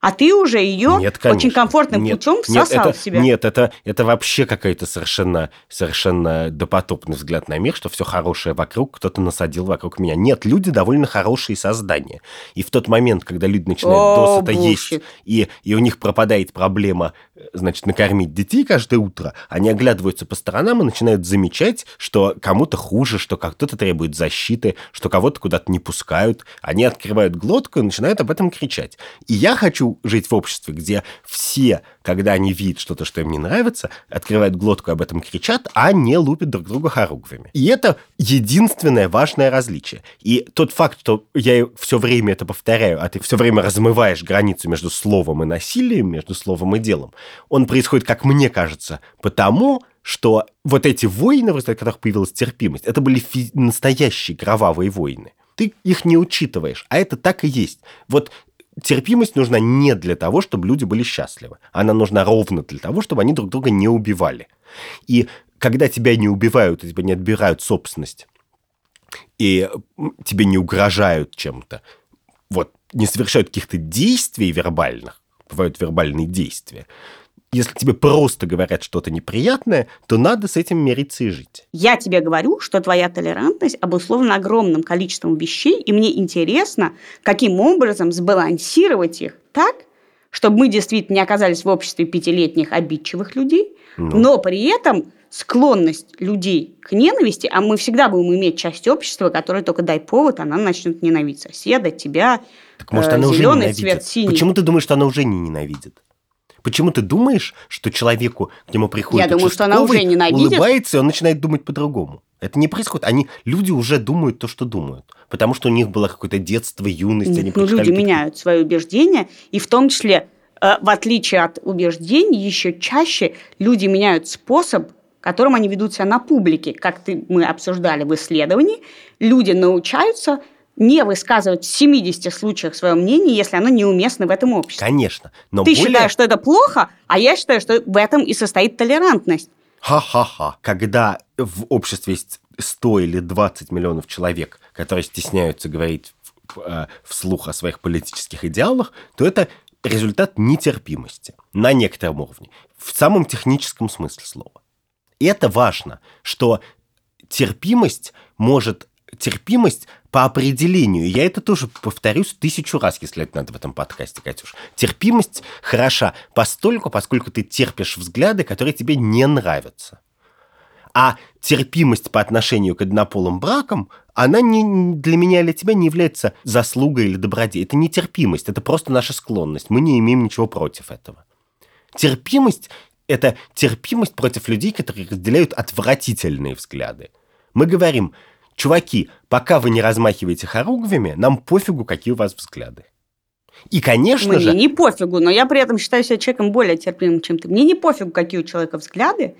а ты уже ее нет, очень комфортным нет, путем всосал нет, это, в себя. Нет, это, это вообще какой-то совершенно, совершенно допотопный взгляд на мир, что все хорошее вокруг кто-то насадил вокруг меня. Нет, люди довольно хорошие создания. И в тот момент, когда люди начинают О, досыта есть, и, и у них пропадает проблема, значит, накормить детей каждое утро, они оглядываются по сторонам и начинают замечать, что кому-то хуже, что кто-то требует защиты, что кого-то куда-то не пускают. Они открывают глотку и начинают об этом кричать. И я хочу жить в обществе, где все, когда они видят что-то, что им не нравится, открывают глотку и об этом кричат, а не лупят друг друга хоругвями. И это единственное важное различие. И тот факт, что я все время это повторяю, а ты все время размываешь границу между словом и насилием, между словом и делом, он происходит, как мне кажется, потому, что вот эти войны, в результате которых появилась терпимость, это были настоящие кровавые войны ты их не учитываешь, а это так и есть. Вот терпимость нужна не для того, чтобы люди были счастливы. Она нужна ровно для того, чтобы они друг друга не убивали. И когда тебя не убивают, и тебя не отбирают собственность, и тебе не угрожают чем-то, вот, не совершают каких-то действий вербальных, бывают вербальные действия, если тебе просто говорят что-то неприятное, то надо с этим мириться и жить. Я тебе говорю, что твоя толерантность обусловлена огромным количеством вещей, и мне интересно, каким образом сбалансировать их так, чтобы мы действительно не оказались в обществе пятилетних обидчивых людей, ну. но при этом склонность людей к ненависти, а мы всегда будем иметь часть общества, которая только дай повод, она начнет ненавидеть соседа, тебя, так, может, она зеленый уже цвет, синий. Почему ты думаешь, что она уже не ненавидит? Почему ты думаешь, что человеку, к нему приходит Я думаю, что она уже ненавидит. улыбается, и он начинает думать по-другому? Это не происходит. Они, люди уже думают то, что думают. Потому что у них было какое-то детство, юность. Они ну, люди меняют свои убеждения, и в том числе, э, в отличие от убеждений, еще чаще люди меняют способ, которым они ведут себя на публике. Как ты, мы обсуждали в исследовании, люди научаются не высказывать в 70 случаях свое мнение, если оно неуместно в этом обществе. Конечно. Но Ты более... считаешь, что это плохо, а я считаю, что в этом и состоит толерантность. Ха-ха-ха. Когда в обществе есть 100 или 20 миллионов человек, которые стесняются говорить э, вслух о своих политических идеалах, то это результат нетерпимости на некотором уровне, в самом техническом смысле слова. И это важно, что терпимость может терпимость по определению, я это тоже повторюсь тысячу раз, если это надо в этом подкасте, Катюш. Терпимость хороша постольку, поскольку ты терпишь взгляды, которые тебе не нравятся. А терпимость по отношению к однополым бракам, она не, для меня или тебя не является заслугой или добродетелью. Это не терпимость, это просто наша склонность. Мы не имеем ничего против этого. Терпимость – это терпимость против людей, которые разделяют отвратительные взгляды. Мы говорим, чуваки, пока вы не размахиваете хоругвями, нам пофигу, какие у вас взгляды. И, конечно Мне же... не пофигу, но я при этом считаю себя человеком более терпимым, чем ты. Мне не пофигу, какие у человека взгляды.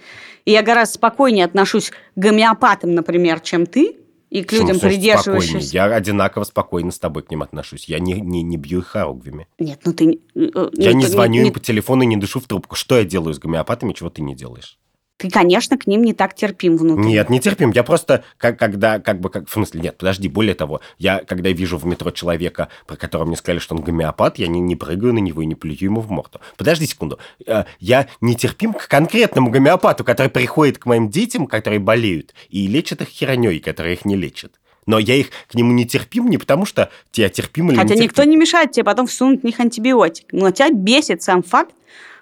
И я гораздо спокойнее отношусь к гомеопатам, например, чем ты, и к Почему, людям, придерживающимся... Я одинаково спокойно с тобой к ним отношусь. Я не, не, не бью их хоругвями. Нет, ну ты... э, Я ну, не ты- звоню не- им по телефону и не дышу в трубку. Что я делаю с гомеопатами, чего ты не делаешь? Ты, конечно, к ним не так терпим внутри. Нет, не терпим. Я просто, как, когда, как бы, как, в смысле, нет, подожди, более того, я, когда вижу в метро человека, про которого мне сказали, что он гомеопат, я не, не прыгаю на него и не плюю ему в морду. Подожди секунду. Э, Я не терпим к конкретному гомеопату, который приходит к моим детям, которые болеют, и лечит их херней, которая их не лечит. Но я их к нему не терпим не потому, что тебя терпим или Хотя не никто терпим. не мешает тебе потом всунуть в них антибиотик. Но тебя бесит сам факт,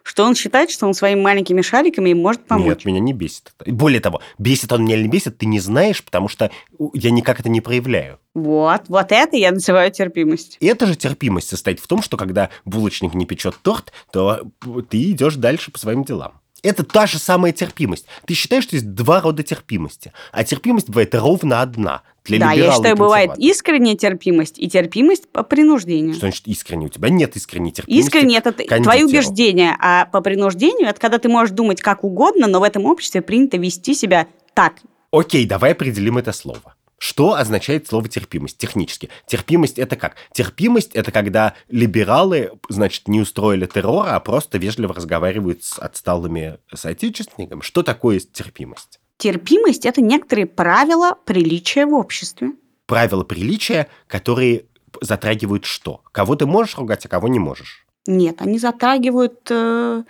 что он считает, что он своими маленькими шариками им может помочь. Нет, меня не бесит это. Более того, бесит он меня или не бесит, ты не знаешь, потому что я никак это не проявляю. Вот, вот это я называю терпимость. И эта же терпимость состоит в том, что когда булочник не печет торт, то ты идешь дальше по своим делам. Это та же самая терпимость. Ты считаешь, что есть два рода терпимости, а терпимость бывает ровно одна. Для да, я считаю, бывает искренняя терпимость и терпимость по принуждению. Что значит искренне? У тебя нет искренней терпимости. Искренне это т- к твои кондитеру. убеждения, а по принуждению это когда ты можешь думать как угодно, но в этом обществе принято вести себя так. Окей, давай определим это слово. Что означает слово терпимость технически? Терпимость это как? Терпимость это когда либералы, значит, не устроили террора, а просто вежливо разговаривают с отсталыми соотечественниками. Что такое терпимость? Терпимость это некоторые правила приличия в обществе. Правила приличия, которые затрагивают что? Кого ты можешь ругать, а кого не можешь? Нет, они затрагивают, э,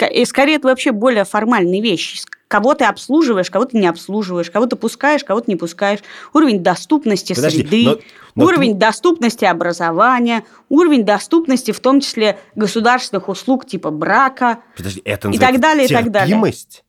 э, скорее, это вообще более формальные вещи. Кого ты обслуживаешь, кого ты не обслуживаешь, кого ты пускаешь, кого ты не пускаешь. Уровень доступности Подожди, среды, но- но уровень ты- доступности образования, уровень доступности, в том числе государственных услуг типа брака. Подожди, это И так далее, и так далее. терпимость?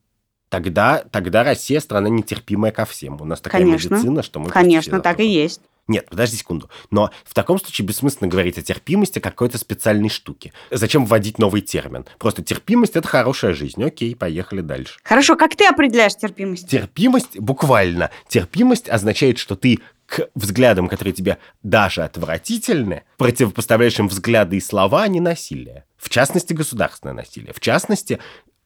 Тогда, тогда Россия страна нетерпимая ко всем. У нас такая Конечно. медицина, что мы... Конечно, так и есть. Нет, подожди секунду. Но в таком случае бессмысленно говорить о терпимости как какой-то специальной штуке. Зачем вводить новый термин? Просто терпимость – это хорошая жизнь. Окей, поехали дальше. Хорошо, как ты определяешь терпимость? Терпимость, буквально, терпимость означает, что ты к взглядам, которые тебе даже отвратительны, противопоставляешь им взгляды и слова, а не насилие. В частности, государственное насилие. В частности,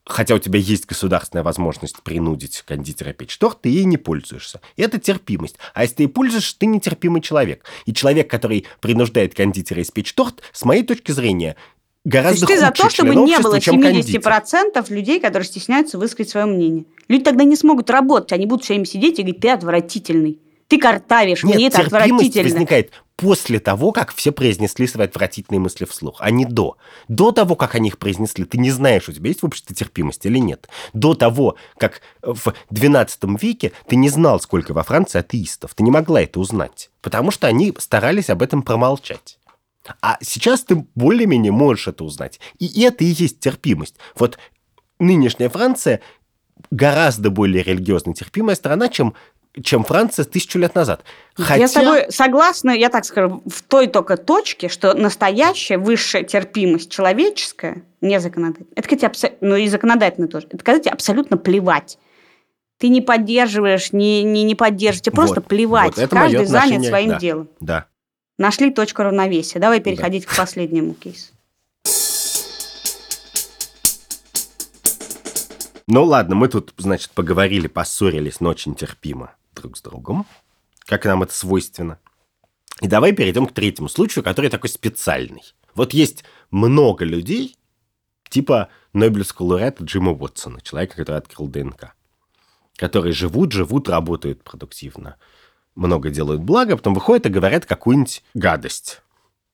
хотя у тебя есть государственная возможность принудить кондитера печь торт, ты ей не пользуешься. Это терпимость. А если ты ей пользуешься, ты нетерпимый человек. И человек, который принуждает кондитера испечь торт, с моей точки зрения, То гораздо есть ты за то, чтобы не было чем кондитер. 70% людей, которые стесняются высказать свое мнение. Люди тогда не смогут работать, они будут все время сидеть и говорить, ты отвратительный. Ты картавишь, Нет, мне это отвратительно. возникает после того, как все произнесли свои отвратительные мысли вслух, а не до. До того, как они их произнесли, ты не знаешь, у тебя есть в обществе терпимость или нет. До того, как в XII веке ты не знал, сколько во Франции атеистов. Ты не могла это узнать, потому что они старались об этом промолчать. А сейчас ты более-менее можешь это узнать. И это и есть терпимость. Вот нынешняя Франция гораздо более религиозно терпимая страна, чем, чем Франция тысячу лет назад. Хотя... Я с тобой согласна, я так скажу, в той только точке, что настоящая высшая терпимость человеческая, не законодательная, это тебе абсо- ну и законодательно тоже, это тебе абсолютно плевать. Ты не поддерживаешь, не, не, не поддерживаешь, тебе просто Вот, плевать. вот это Каждый занят своим да. делом. Да. Нашли точку равновесия. Давай переходить к последнему кейсу. Ну ладно, мы тут, значит, поговорили, поссорились, но очень терпимо друг с другом, как нам это свойственно. И давай перейдем к третьему случаю, который такой специальный. Вот есть много людей, типа Нобелевского лауреата Джима Уотсона, человека, который открыл ДНК. которые живут, живут, работают продуктивно, много делают блага, потом выходят и говорят какую-нибудь гадость.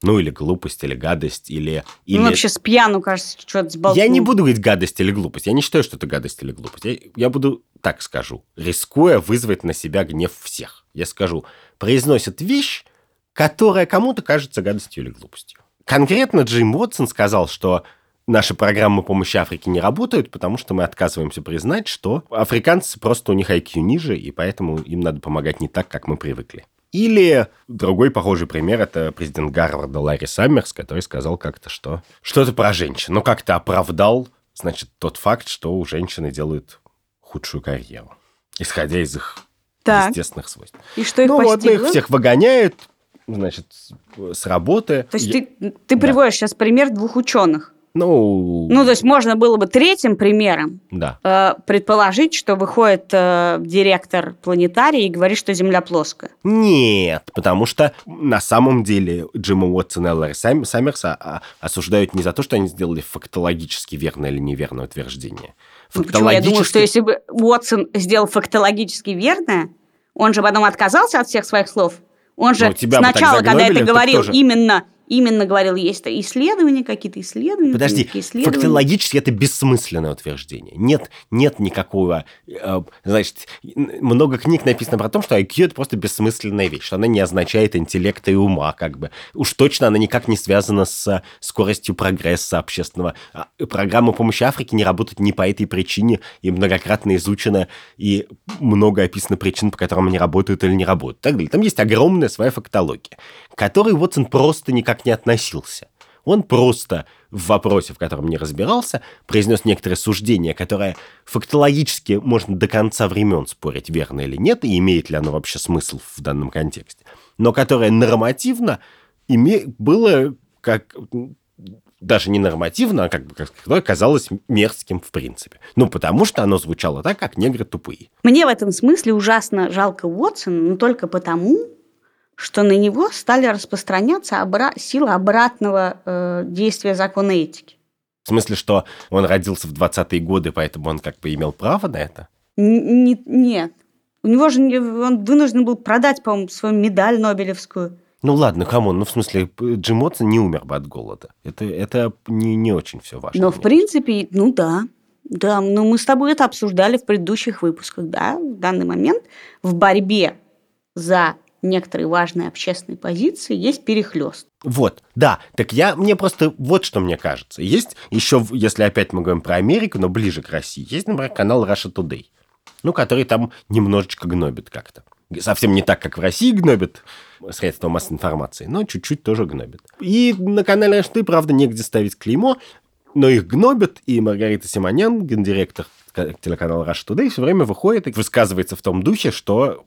Ну, или глупость, или гадость, или... или... Ну, вообще с пьяну, кажется, что-то сболтнул. Я не буду говорить гадость или глупость. Я не считаю, что это гадость или глупость. Я, я буду так скажу, рискуя вызвать на себя гнев всех. Я скажу, произносят вещь, которая кому-то кажется гадостью или глупостью. Конкретно Джим Уотсон сказал, что наши программы помощи Африке не работают, потому что мы отказываемся признать, что африканцы просто у них IQ ниже, и поэтому им надо помогать не так, как мы привыкли. Или другой похожий пример – это президент Гарварда Ларри Саммерс, который сказал как-то, что что-то про женщин. Но как-то оправдал, значит, тот факт, что у женщины делают худшую карьеру, исходя из их так. естественных свойств. И что их Ну постигло? вот их всех выгоняют, значит, с работы. То есть Я... ты, ты приводишь да. сейчас пример двух ученых. Ну, ну, то есть можно было бы третьим примером да. э, предположить, что выходит э, директор планетария и говорит, что Земля плоская. Нет, потому что на самом деле Джима Уотсона и Ларри Саммерса а, осуждают не за то, что они сделали фактологически верное или неверное утверждение. Ну, почему? Я думаю, что если бы Уотсон сделал фактологически верное, он же потом отказался от всех своих слов. Он же ну, сначала, когда это говорил, тоже... именно именно говорил, есть исследования, какие-то исследования. Подожди, исследования. фактологически это бессмысленное утверждение. Нет, нет никакого... Э, значит, много книг написано про то, что IQ – это просто бессмысленная вещь, что она не означает интеллекта и ума, как бы. Уж точно она никак не связана с скоростью прогресса общественного. А, программа помощи Африке не работает не по этой причине, и многократно изучена, и много описано причин, по которым они работают или не работают. Так далее. Там есть огромная своя фактология, которой Уотсон просто никак не относился. Он просто в вопросе, в котором не разбирался, произнес некоторые суждения, которые фактологически можно до конца времен спорить, верно или нет, и имеет ли оно вообще смысл в данном контексте, но которое нормативно име... было как даже не нормативно, а как бы казалось мерзким в принципе. Ну, потому что оно звучало так, как негры тупые. Мне в этом смысле ужасно жалко Уотсона, но только потому, что на него стали распространяться обра- силы обратного э, действия закона этики. В смысле, что он родился в 20-е годы, поэтому он как бы имел право на это? Н- нет. У него же он вынужден был продать, по-моему, свою медаль Нобелевскую. Ну ладно, кому? Ну, в смысле, Джим Уотсон не умер бы от голода. Это, это не, не очень все важно. Но, в принципе, ну да. Да, но мы с тобой это обсуждали в предыдущих выпусках, да. В данный момент в борьбе за некоторые важные общественные позиции, есть перехлест. Вот, да. Так я, мне просто вот что мне кажется. Есть еще, если опять мы говорим про Америку, но ближе к России, есть, например, канал Russia Today, ну, который там немножечко гнобит как-то. Совсем не так, как в России гнобит средства массовой информации, но чуть-чуть тоже гнобит. И на канале Russia Today, правда, негде ставить клеймо, но их гнобят, и Маргарита Симонян, гендиректор телеканала Russia Today, все время выходит и высказывается в том духе, что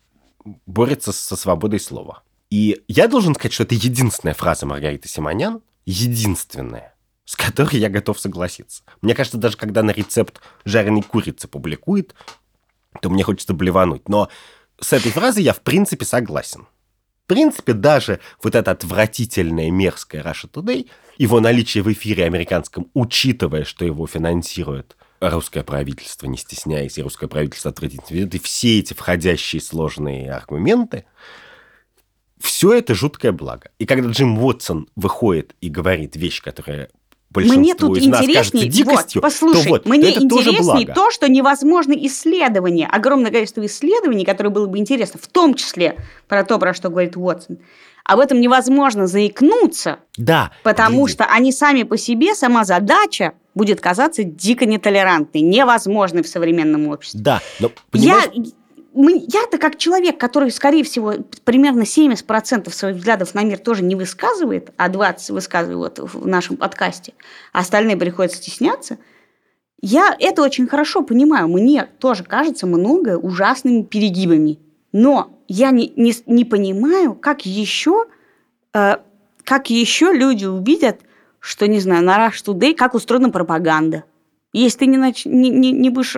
борется со свободой слова. И я должен сказать, что это единственная фраза Маргариты Симонян, единственная, с которой я готов согласиться. Мне кажется, даже когда на рецепт жареной курицы публикует, то мне хочется блевануть. Но с этой фразой я в принципе согласен. В принципе, даже вот это отвратительное, мерзкое Russia Today, его наличие в эфире американском, учитывая, что его финансирует русское правительство, не стесняясь, и русское правительство отвратительно и все эти входящие сложные аргументы, все это жуткое благо. И когда Джим Уотсон выходит и говорит вещь, которая большинству мне тут из нас кажется дикостью, вот, послушай, то вот, мне то это тоже благо. то, что невозможно исследование, огромное количество исследований, которые было бы интересно, в том числе про то, про что говорит Уотсон. Об этом невозможно заикнуться, да, потому подожди. что они сами по себе, сама задача будет казаться дико нетолерантной, невозможной в современном обществе. Да, но я, я-то как человек, который, скорее всего, примерно 70% своих взглядов на мир тоже не высказывает, а 20 высказывает вот в нашем подкасте, а остальные приходится стесняться, я это очень хорошо понимаю. Мне тоже кажется многое ужасными перегибами. Но я не, не, не понимаю, как еще, э, как еще люди увидят, что, не знаю, на Rush Today, как устроена пропаганда. Если ты не, нач... не, не, не будешь...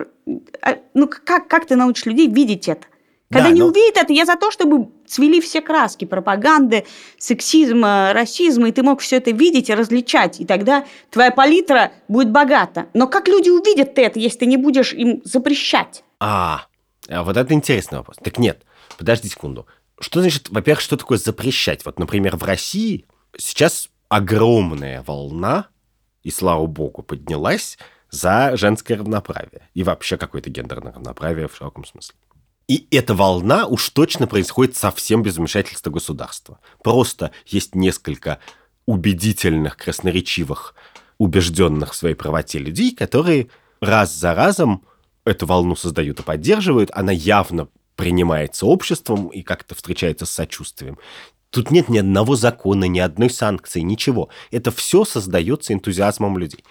А, ну, как, как ты научишь людей видеть это? Когда Да, не но- увидят это, я за то, чтобы цвели все краски пропаганды, сексизма, расизма, и ты мог все это видеть и различать, и тогда твоя палитра будет богата. Но как люди увидят это, если ты не будешь им запрещать? А, А вот это интересный вопрос. Так нет, подожди секунду. Что значит, во-первых, что такое запрещать? Вот, например, в России сейчас огромная волна, и слава богу, поднялась за женское равноправие. И вообще какое-то гендерное равноправие в широком смысле. И эта волна уж точно происходит совсем без вмешательства государства. Просто есть несколько убедительных, красноречивых, убежденных в своей правоте людей, которые раз за разом эту волну создают и поддерживают. Она явно принимается обществом и как-то встречается с сочувствием. Тут нет ни одного закона, ни одной санкции, ничего. Это все создается энтузиазмом людей.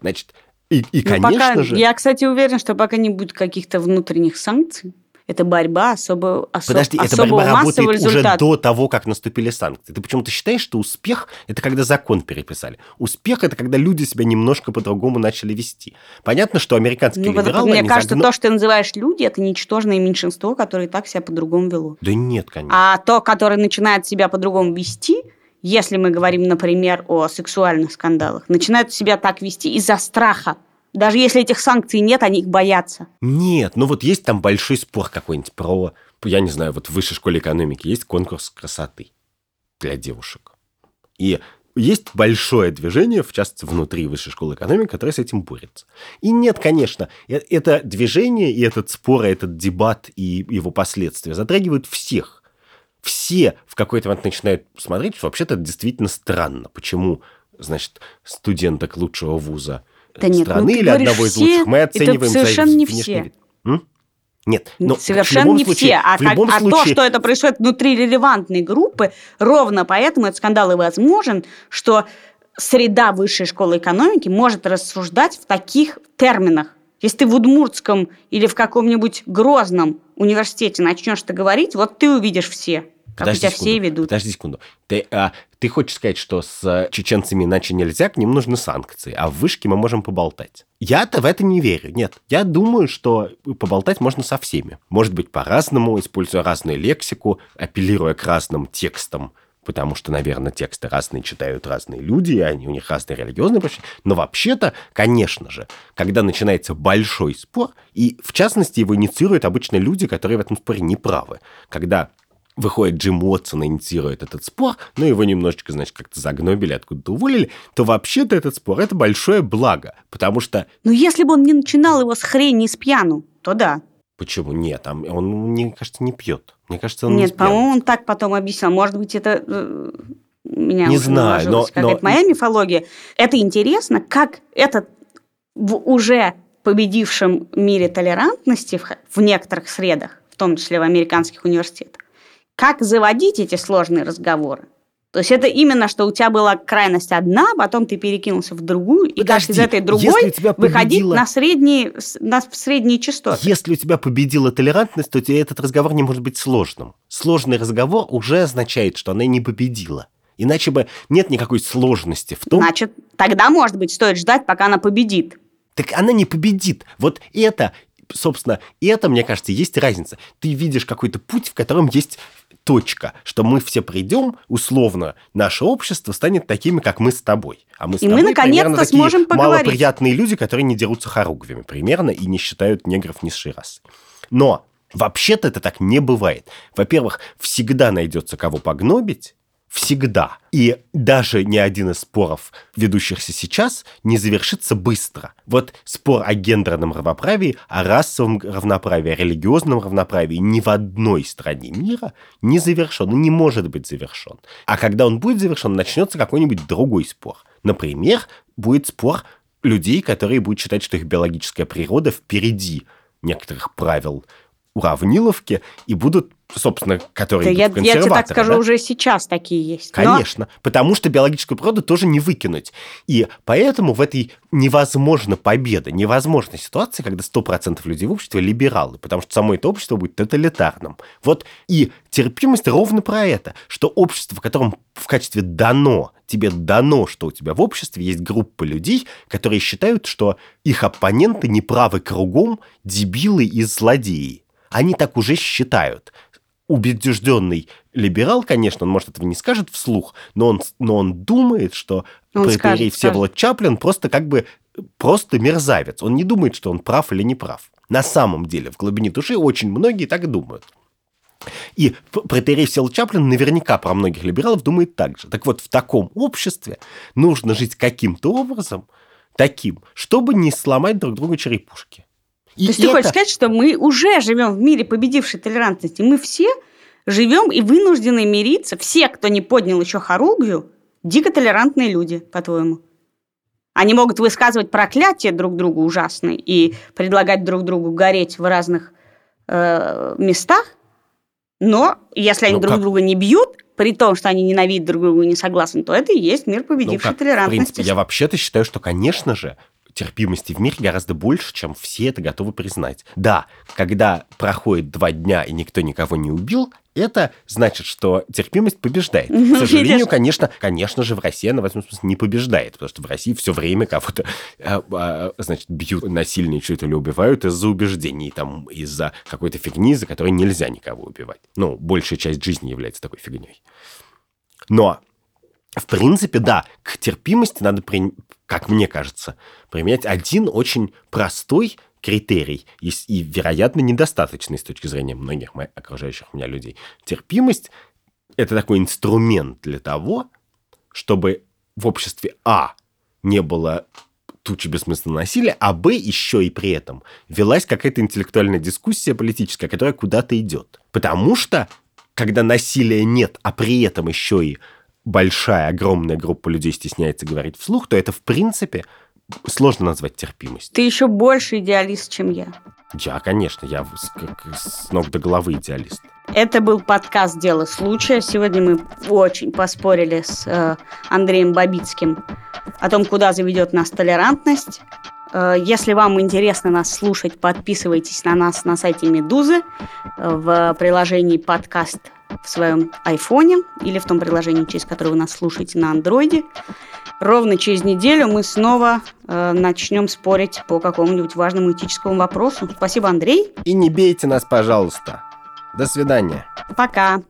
Значит, и, и Ну, конечно пока- же... Я, кстати, уверена, что пока не будет каких-то внутренних санкций, это борьба особо, осо- Подожди, эта особого борьба массового работает уже до того, как наступили санкции. Ты почему-то считаешь, что успех – это когда закон переписали. Успех – это когда люди себя немножко по-другому начали вести. Понятно, что американские Ну, либералы... мне кажется, загну- то, что ты называешь люди, это ничтожное меньшинство, которое и так себя по-другому вело. Да нет, конечно. А то, которое начинает себя по-другому вести, если мы говорим, например, о сексуальных скандалах, начинают себя так вести из-за страха. Даже если этих санкций нет, они их боятся. Нет, ну вот есть там большой спор какой-нибудь про, я не знаю, вот в высшей школе экономики есть конкурс красоты для девушек. И есть большое движение, в частности, внутри высшей школы экономики, которое с этим борется. И нет, конечно, э- это движение и этот спор, и этот дебат и его последствия затрагивают всех. Все в какой-то момент начинают смотреть, что вообще-то это действительно странно. Почему, значит, студенток лучшего вуза Да нет, ну страны ты или одного из все, лучших мы это оцениваем за совершенно не внешний все. вид. М? Нет, но Совершенно в любом не случае, все. А, в любом как- а то, случае, что это происходит внутри релевантной группы, ровно поэтому этот скандал и возможен, что среда высшей школы экономики может рассуждать в таких терминах. Если ты в Удмуртском или в каком-нибудь Грозном университете начнешь это говорить, вот ты увидишь все, как Подожди у тебя секунду, все ведут. Подожди секунду. Ты, а, ты хочешь сказать, что с э, чеченцами иначе нельзя, к ним нужны санкции, а в вышке мы можем поболтать? Я-то в это не верю. Нет, я думаю, что поболтать можно со всеми. Может быть, по-разному, используя разную лексику, апеллируя к разным текстам, потому что, наверное, тексты разные читают разные люди, и они, у них разные религиозные прочие. Но вообще-то, конечно же, когда начинается большой спор, и в частности его инициируют обычно люди, которые в этом споре не правы. Когда выходит Джим Уотсон инициирует этот спор, но его немножечко, значит, как-то загнобили, откуда-то уволили, то вообще-то этот спор – это большое благо, потому что Но если бы он не начинал его с хрени и с пьяну, то да. Почему? Нет, там он, мне кажется, не пьет. Мне кажется, он не Нет, пьян. по-моему, он так потом объяснял. Может быть, это э, меня Не знаю, но- но- моя мифология. Это интересно, как этот в уже победившем мире толерантности в, в некоторых средах, в том числе в американских университетах, как заводить эти сложные разговоры. То есть это именно, что у тебя была крайность одна, потом ты перекинулся в другую, и как Подожди, из этой другой тебя выходить победила- на средние, на средние частоты. Если у тебя победила толерантность, то тебе этот разговор не может быть сложным. Сложный разговор уже означает, что она не победила. Иначе бы нет никакой сложности в том, Значит, тогда, может быть, стоит ждать, пока она победит. Так она не победит. Вот это, собственно, это, мне кажется, есть разница. Ты видишь какой-то путь, в котором есть точка, что мы все придем, условно, наше общество станет такими, как мы с тобой. А мы с И мы, тобой наконец-то, примерно такие сможем поговорить. малоприятные люди, которые не дерутся хоругвями, примерно, и не считают негров низшей расы. Но вообще-то это так не бывает. Во-первых, всегда найдется кого погнобить, Всегда. И даже ни один из споров, ведущихся сейчас, не завершится быстро. Вот спор о гендерном равноправии, о расовом равноправии, о религиозном равноправии ни в одной стране мира не завершен, и не может быть завершен. А когда он будет завершен, начнется какой-нибудь другой спор. Например, будет спор людей, которые будут считать, что их биологическая природа впереди некоторых правил уравниловки и будут, собственно, которые Да я, я тебе так скажу, да? уже сейчас такие есть. Но- Конечно, потому что биологическую природу тоже не выкинуть. И поэтому в этой невозможна победа, невозможна ситуация, когда 100% людей в обществе либералы, потому что само это общество будет тоталитарным. Вот и терпимость ровно про это, что общество, в котором в качестве дано, тебе дано, что у тебя в обществе есть группа людей, которые считают, что их оппоненты неправы кругом, дебилы и злодеи. Они так уже считают убежденный либерал, конечно, он, может, этого не скажет вслух, но он, но он думает, что Он протеерей Всеволод Чаплин просто как бы просто мерзавец. Он не думает, что он прав или не прав. На самом деле, в глубине души очень многие так думают. И протерей Сел Чаплин наверняка про многих либералов думает так же. Так вот, в таком обществе нужно жить каким-то образом, таким, чтобы не сломать друг другу черепушки. И То есть это... ты хочешь сказать, что мы уже живем в мире победившей толерантности? Мы все живем и вынуждены мириться. Все, кто не поднял еще хоругвию, дико толерантные люди, по-твоему. Они могут высказывать проклятия друг другу ужасные и предлагать друг другу гореть в разных э, местах, но если они ну, друг как? друга не бьют, при том, что они ненавидят друг друга и не согласны, то это и есть мир победившей ну, толерантности. В принципе, я вообще-то считаю, что, конечно же, терпимости в мире гораздо больше, чем все это готовы признать. Да, когда проходит два дня и никто никого не убил, это значит, что терпимость побеждает. К сожалению, конечно, конечно же, в России она в этом смысле не побеждает, потому что в России все время кого-то, а, а, значит, бьют, насильничают или убивают из-за убеждений, там, из-за какой-то фигни, за которой нельзя никого убивать. Ну, большая часть жизни является такой фигней. Но в принципе, да, к терпимости надо, как мне кажется, применять один очень простой критерий и, вероятно, недостаточный с точки зрения многих моих, окружающих меня людей. Терпимость – это такой инструмент для того, чтобы в обществе А не было тучи бессмысленного насилия, а Б еще и при этом велась какая-то интеллектуальная дискуссия политическая, которая куда-то идет. Потому что, когда насилия нет, а при этом еще и большая, огромная группа людей стесняется говорить вслух, то это, в принципе, сложно назвать терпимость. Ты еще больше идеалист, чем я. Я, конечно, я с, как, с ног до головы идеалист. Это был подкаст «Дело случая». Сегодня мы очень поспорили с э, Андреем Бабицким о том, куда заведет нас толерантность. Э, если вам интересно нас слушать, подписывайтесь на нас на сайте «Медузы» в приложении «Подкаст» в своем айфоне или в том приложении, через которое вы нас слушаете на андроиде. Ровно через неделю мы снова э, начнем спорить по какому-нибудь важному этическому вопросу. Спасибо, Андрей. И не бейте нас, пожалуйста. До свидания. Пока.